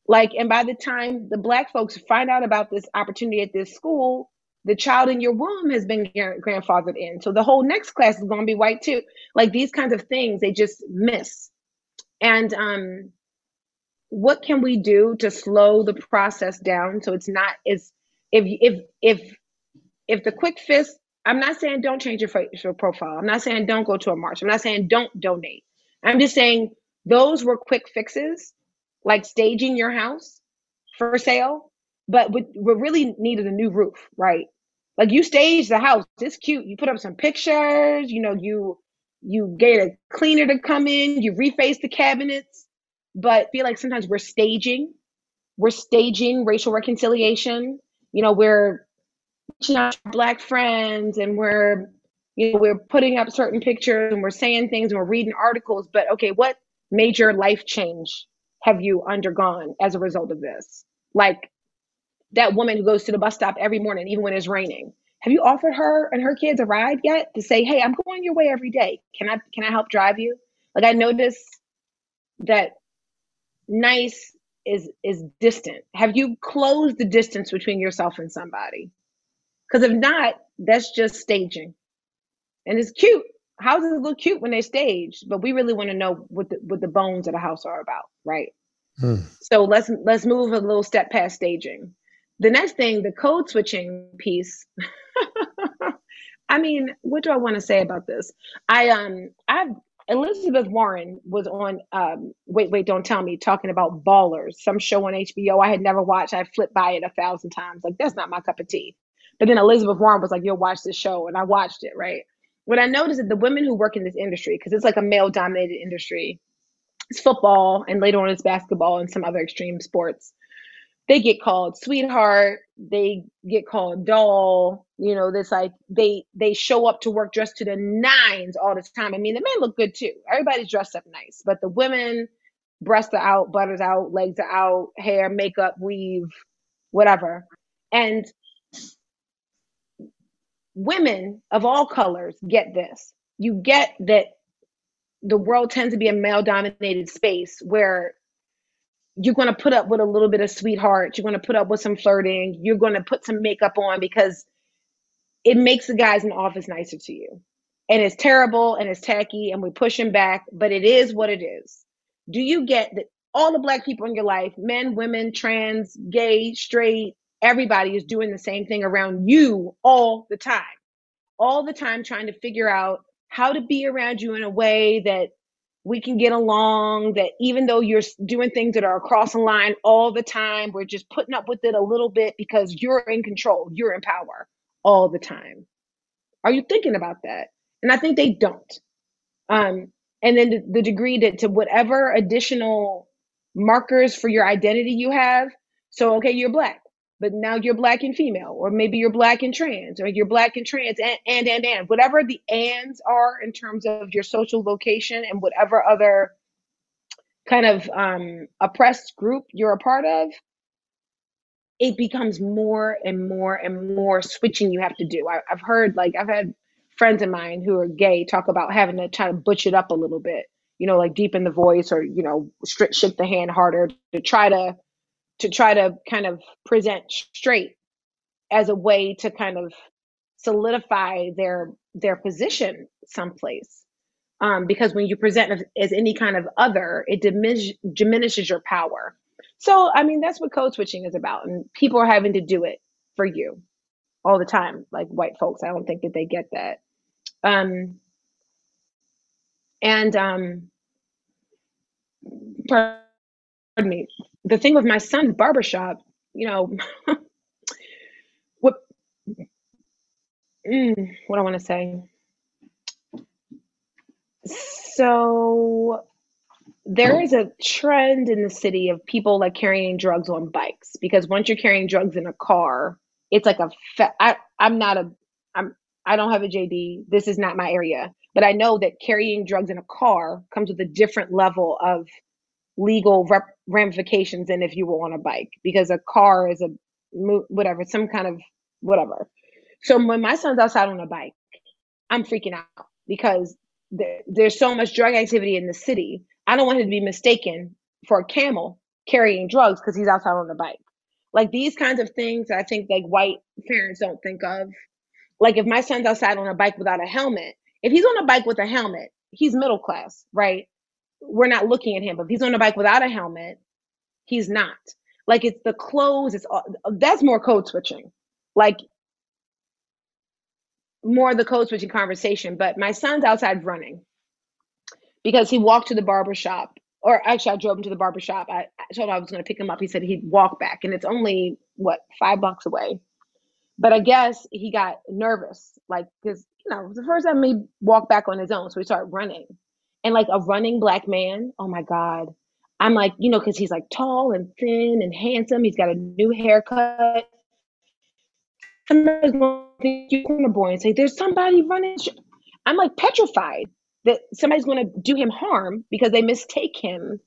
Like, and by the time the black folks find out about this opportunity at this school, the child in your womb has been grandfathered in. So the whole next class is going to be white too. Like these kinds of things, they just miss. And um, what can we do to slow the process down so it's not as if if if if the quick fix. I'm not saying don't change your facial profile. I'm not saying don't go to a march. I'm not saying don't donate. I'm just saying those were quick fixes, like staging your house for sale but we, really needed a new roof, right? Like you staged the house. It's cute. You put up some pictures, you know, you you get a cleaner to come in, you reface the cabinets, but feel like sometimes we're staging. We're staging racial reconciliation. You know, we're reaching out to black friends and we're you know, we're putting up certain pictures and we're saying things and we're reading articles, but okay, what major life change have you undergone as a result of this? Like that woman who goes to the bus stop every morning, even when it's raining. Have you offered her and her kids a ride yet to say, "Hey, I'm going your way every day. Can I can I help drive you?" Like I notice that nice is is distant. Have you closed the distance between yourself and somebody? Because if not, that's just staging, and it's cute. Houses look cute when they're staged, but we really want to know what the what the bones of the house are about, right? Hmm. So let's let's move a little step past staging the next thing, the code switching piece. I mean, what do I want to say about this? I um I've Elizabeth Warren was on um wait wait don't tell me talking about Ballers, some show on HBO I had never watched. I flipped by it a thousand times. Like that's not my cup of tea. But then Elizabeth Warren was like, "You'll watch this show," and I watched it. Right. What I noticed is the women who work in this industry, because it's like a male dominated industry, it's football and later on it's basketball and some other extreme sports they get called sweetheart they get called doll you know this like they they show up to work dressed to the nines all the time. I mean the men look good too. Everybody's dressed up nice but the women breasts are out butters out legs are out hair makeup weave whatever. And women of all colors get this. You get that the world tends to be a male dominated space where you're going to put up with a little bit of sweetheart. You're going to put up with some flirting. You're going to put some makeup on because it makes the guys in the office nicer to you. And it's terrible and it's tacky and we push him back, but it is what it is. Do you get that all the black people in your life, men, women, trans, gay, straight, everybody is doing the same thing around you all the time? All the time trying to figure out how to be around you in a way that we can get along, that even though you're doing things that are across the line all the time, we're just putting up with it a little bit because you're in control, you're in power all the time. Are you thinking about that? And I think they don't. Um, and then the, the degree that to whatever additional markers for your identity you have. So, okay, you're black, but now you're black and female, or maybe you're black and trans, or you're black and trans, and and and, and. whatever the ands are in terms of your social location and whatever other kind of um, oppressed group you're a part of, it becomes more and more and more switching you have to do. I, I've heard like I've had friends of mine who are gay talk about having to try to butch it up a little bit, you know, like deepen the voice or you know, shake the hand harder to try to to try to kind of present straight as a way to kind of solidify their their position someplace. Um, because when you present as, any kind of other, it diminish, diminishes your power. So, I mean, that's what code switching is about, and people are having to do it for you all the time. Like white folks, I don't think that they get that. Um, and um, pardon me. The thing with my son's barbershop, you know, what mm, what I want to say. So there is a trend in the city of people like carrying drugs on bikes because once you're carrying drugs in a car, it's like a fa- I, I'm not a I'm I don't have a JD. This is not my area. But I know that carrying drugs in a car comes with a different level of legal rep- ramifications than if you were on a bike because a car is a whatever, some kind of whatever. So when my son's outside on a bike, I'm freaking out because there, there's so much drug activity in the city. I don't want him to be mistaken for a camel carrying drugs because he's outside on a bike. Like these kinds of things, I think like white parents don't think of like if my son's outside on a bike without a helmet, if he's on a bike with a helmet, he's middle class, right? We're not looking at him. But if he's on a bike without a helmet, he's not. Like it's the clothes, it's all, that's more code switching. Like more the code switching conversation. But my son's outside running because he walked to the barber shop or actually I drove him to the barber shop. I, I told him I was going to pick him up. He said he'd walk back and it's only what five blocks away. But I guess he got nervous, like because you know it was the first time he walked back on his own, so he started running, and like a running black man. Oh my god, I'm like you know because he's like tall and thin and handsome. He's got a new haircut. Somebody's going to you corner boy and say, "There's somebody running." I'm like petrified that somebody's going to do him harm because they mistake him,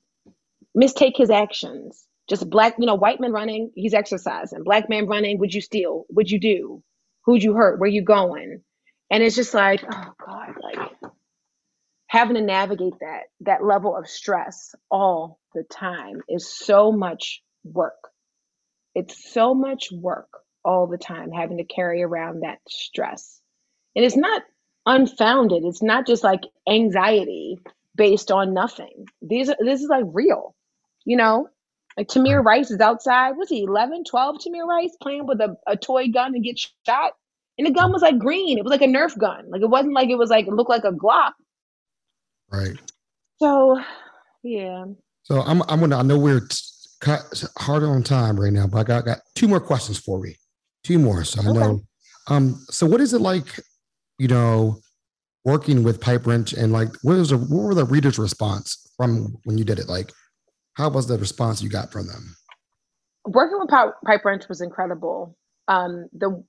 mistake his actions. Just black, you know, white man running, he's exercising. Black man running, would you steal? Would you do? Who'd you hurt? Where you going? And it's just like, oh God, like having to navigate that that level of stress all the time is so much work. It's so much work all the time having to carry around that stress. And it's not unfounded. It's not just like anxiety based on nothing. These this is like real. You know, like Tamir Rice is outside. Was he 11, 12? Tamir Rice playing with a, a toy gun and get shot. And the gun was like green. It was like a Nerf gun. Like it wasn't like it was like it looked like a Glock. Right. So, yeah. So I'm I'm gonna I know we're cut hard on time right now, but I got, got two more questions for me. Two more. So I okay. know. Um. So what is it like? You know, working with Pipe Wrench and like what was the, what were the readers' response from when you did it? Like how was the response you got from them? Working with Pipe Wrench was incredible. Um, the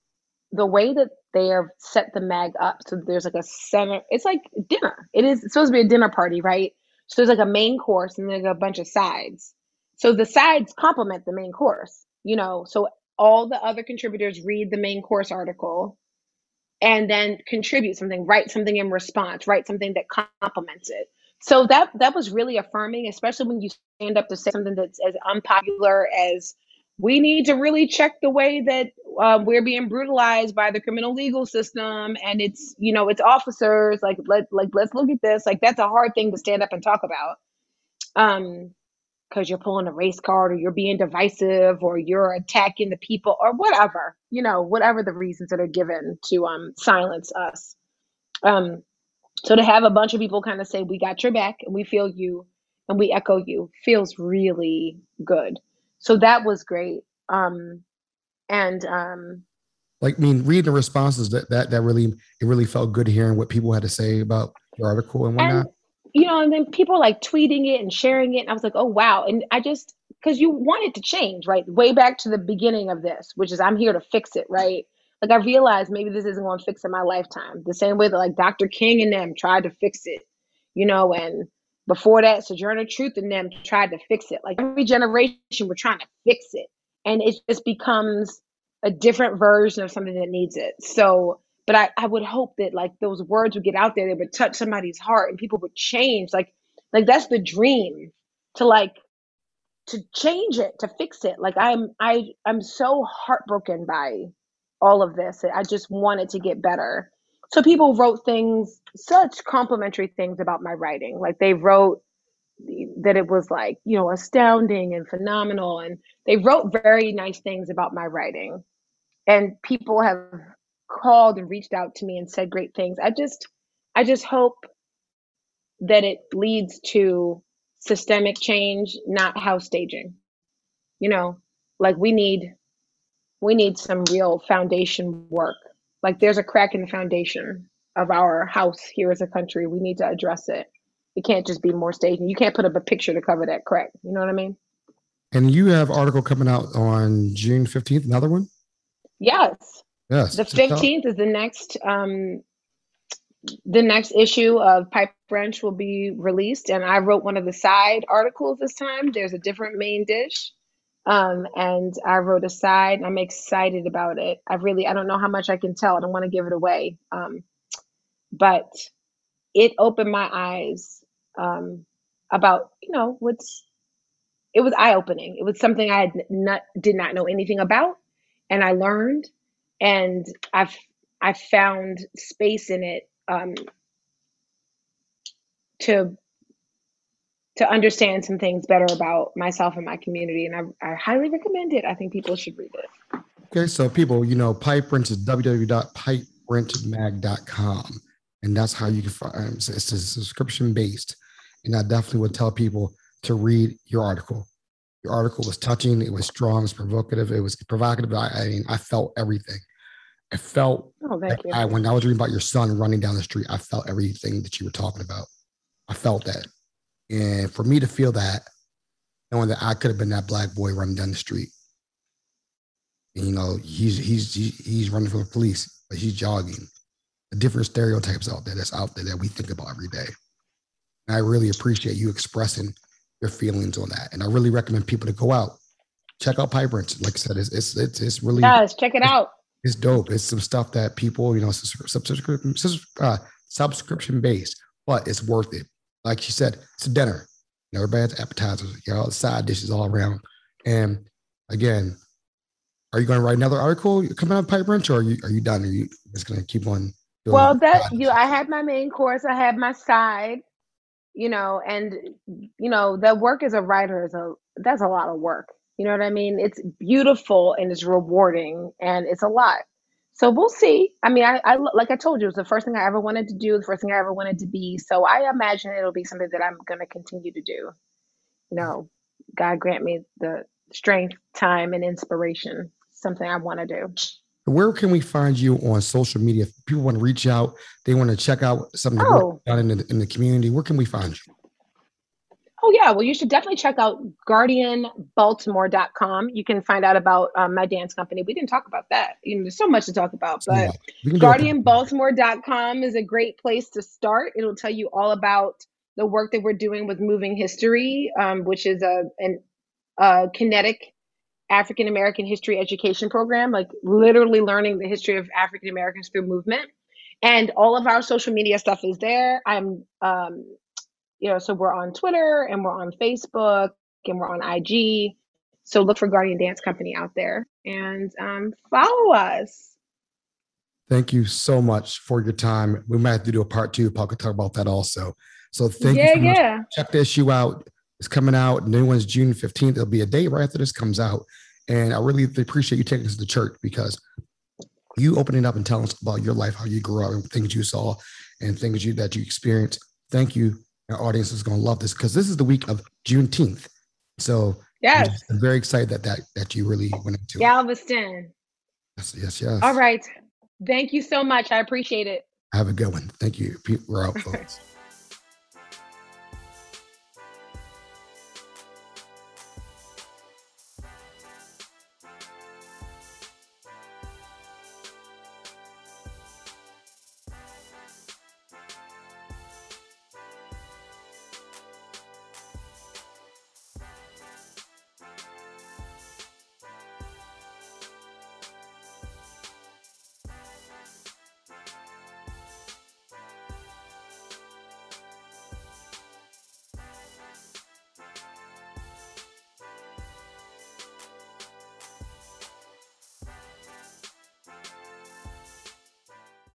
the way that they have set the mag up, so there's like a center. It's like dinner. It is supposed to be a dinner party, right? So there's like a main course and there's a bunch of sides. So the sides complement the main course. You know, so all the other contributors read the main course article and then contribute something, write something in response, write something that complements it so that that was really affirming especially when you stand up to say something that's as unpopular as we need to really check the way that uh, we're being brutalized by the criminal legal system and it's you know it's officers like let like let's look at this. Like that's a hard thing to stand up and talk about. Um because you're pulling a race card or you're being divisive or you're attacking the people or whatever you know whatever the reasons that are given to um silence us. Um so to have a bunch of people kind of say, we got your back and we feel you and we echo you feels really good. So that was great. Um, and um, like, I mean, reading the responses that, that, that really, it really felt good hearing what people had to say about the article and whatnot. And, you know, and then people like tweeting it and sharing it. And I was like, oh, wow. And I just, because you want it to change, right? Way back to the beginning of this, which is I'm here to fix it, right? Like I realized maybe this isn't going to fix it in my lifetime. The same way that like Dr. King and them tried to fix it, you know, and before that, Sojourner Truth and them tried to fix it. Like every generation, we're trying to fix it. And it just becomes a different version of something that needs it. So, but I, I would hope that like those words would get out there, they would touch somebody's heart and people would change. Like, like that's the dream to like to change it, to fix it. Like I'm I I'm so heartbroken by all of this. I just wanted to get better. So people wrote things, such complimentary things about my writing. Like they wrote that it was like, you know, astounding and phenomenal. And they wrote very nice things about my writing. And people have called and reached out to me and said great things. I just, I just hope that it leads to systemic change, not house staging. You know, like we need, we need some real foundation work. Like there's a crack in the foundation of our house here as a country. We need to address it. It can't just be more staging. You can't put up a picture to cover that crack. You know what I mean? And you have article coming out on June 15th, another one? Yes. Yes. The 15th is the next um the next issue of Pipe Wrench will be released and I wrote one of the side articles this time. There's a different main dish. Um, and I wrote a side. And I'm excited about it. I really, I don't know how much I can tell. I don't want to give it away. Um, but it opened my eyes um, about you know what's it was eye opening. It was something I had not did not know anything about, and I learned, and I've I found space in it um, to to understand some things better about myself and my community, and I, I highly recommend it. I think people should read it. Okay, so people, you know, Pipe Wrench is www.pipewrenchmag.com, and that's how you can find. It's a subscription based and I definitely would tell people to read your article. Your article was touching, it was strong, it was provocative, it was provocative. I, I mean, I felt everything. I felt oh, like I, when I was reading about your son running down the street, I felt everything that you were talking about. I felt that. And for me to feel that, knowing that I could have been that black boy running down the street. And, you know, he's he's he's running from the police, but he's jogging. The different stereotypes out there that's out there that we think about every day. And I really appreciate you expressing your feelings on that. And I really recommend people to go out, check out Pipe Wrench. Like I said, it's it's it's, it's really yes, check it out. It's dope. It's some stuff that people, you know, subscription uh, subscription based, but it's worth it. Like she said, it's a dinner. everybody has appetizers, you know, side dishes all around. And again, are you going to write another article coming out of Pipe Wrench, or are you are you done? Are you just going to keep on? Well, that you, I had my main course. I had my side you know and you know the work as a writer is a that's a lot of work you know what i mean it's beautiful and it's rewarding and it's a lot so we'll see i mean I, I like i told you it was the first thing i ever wanted to do the first thing i ever wanted to be so i imagine it'll be something that i'm going to continue to do you know god grant me the strength time and inspiration something i want to do where can we find you on social media? If people want to reach out, they want to check out something oh. done in the, in the community. Where can we find you? Oh yeah, well you should definitely check out guardianbaltimore.com. You can find out about um, my dance company. We didn't talk about that. You know, there's so much to talk about, but yeah, guardianbaltimore.com is a great place to start. It'll tell you all about the work that we're doing with Moving History, um, which is a an a kinetic African American history education program, like literally learning the history of African Americans through movement. And all of our social media stuff is there. I'm, um, you know, so we're on Twitter and we're on Facebook and we're on IG. So look for Guardian Dance Company out there and um, follow us. Thank you so much for your time. We might have to do a part two. Paul could talk about that also. So thank yeah, you. So yeah. Check the issue out. It's coming out. New one's June 15th. It'll be a day right after this comes out. And I really appreciate you taking us to the church because you opening up and telling us about your life, how you grew up, and things you saw, and things you that you experienced. Thank you. Our audience is going to love this because this is the week of Juneteenth. So yes, I'm, very excited that that that you really went into Galveston. Yes, yes, yes. All right. Thank you so much. I appreciate it. Have a good one. Thank you. We're out, folks.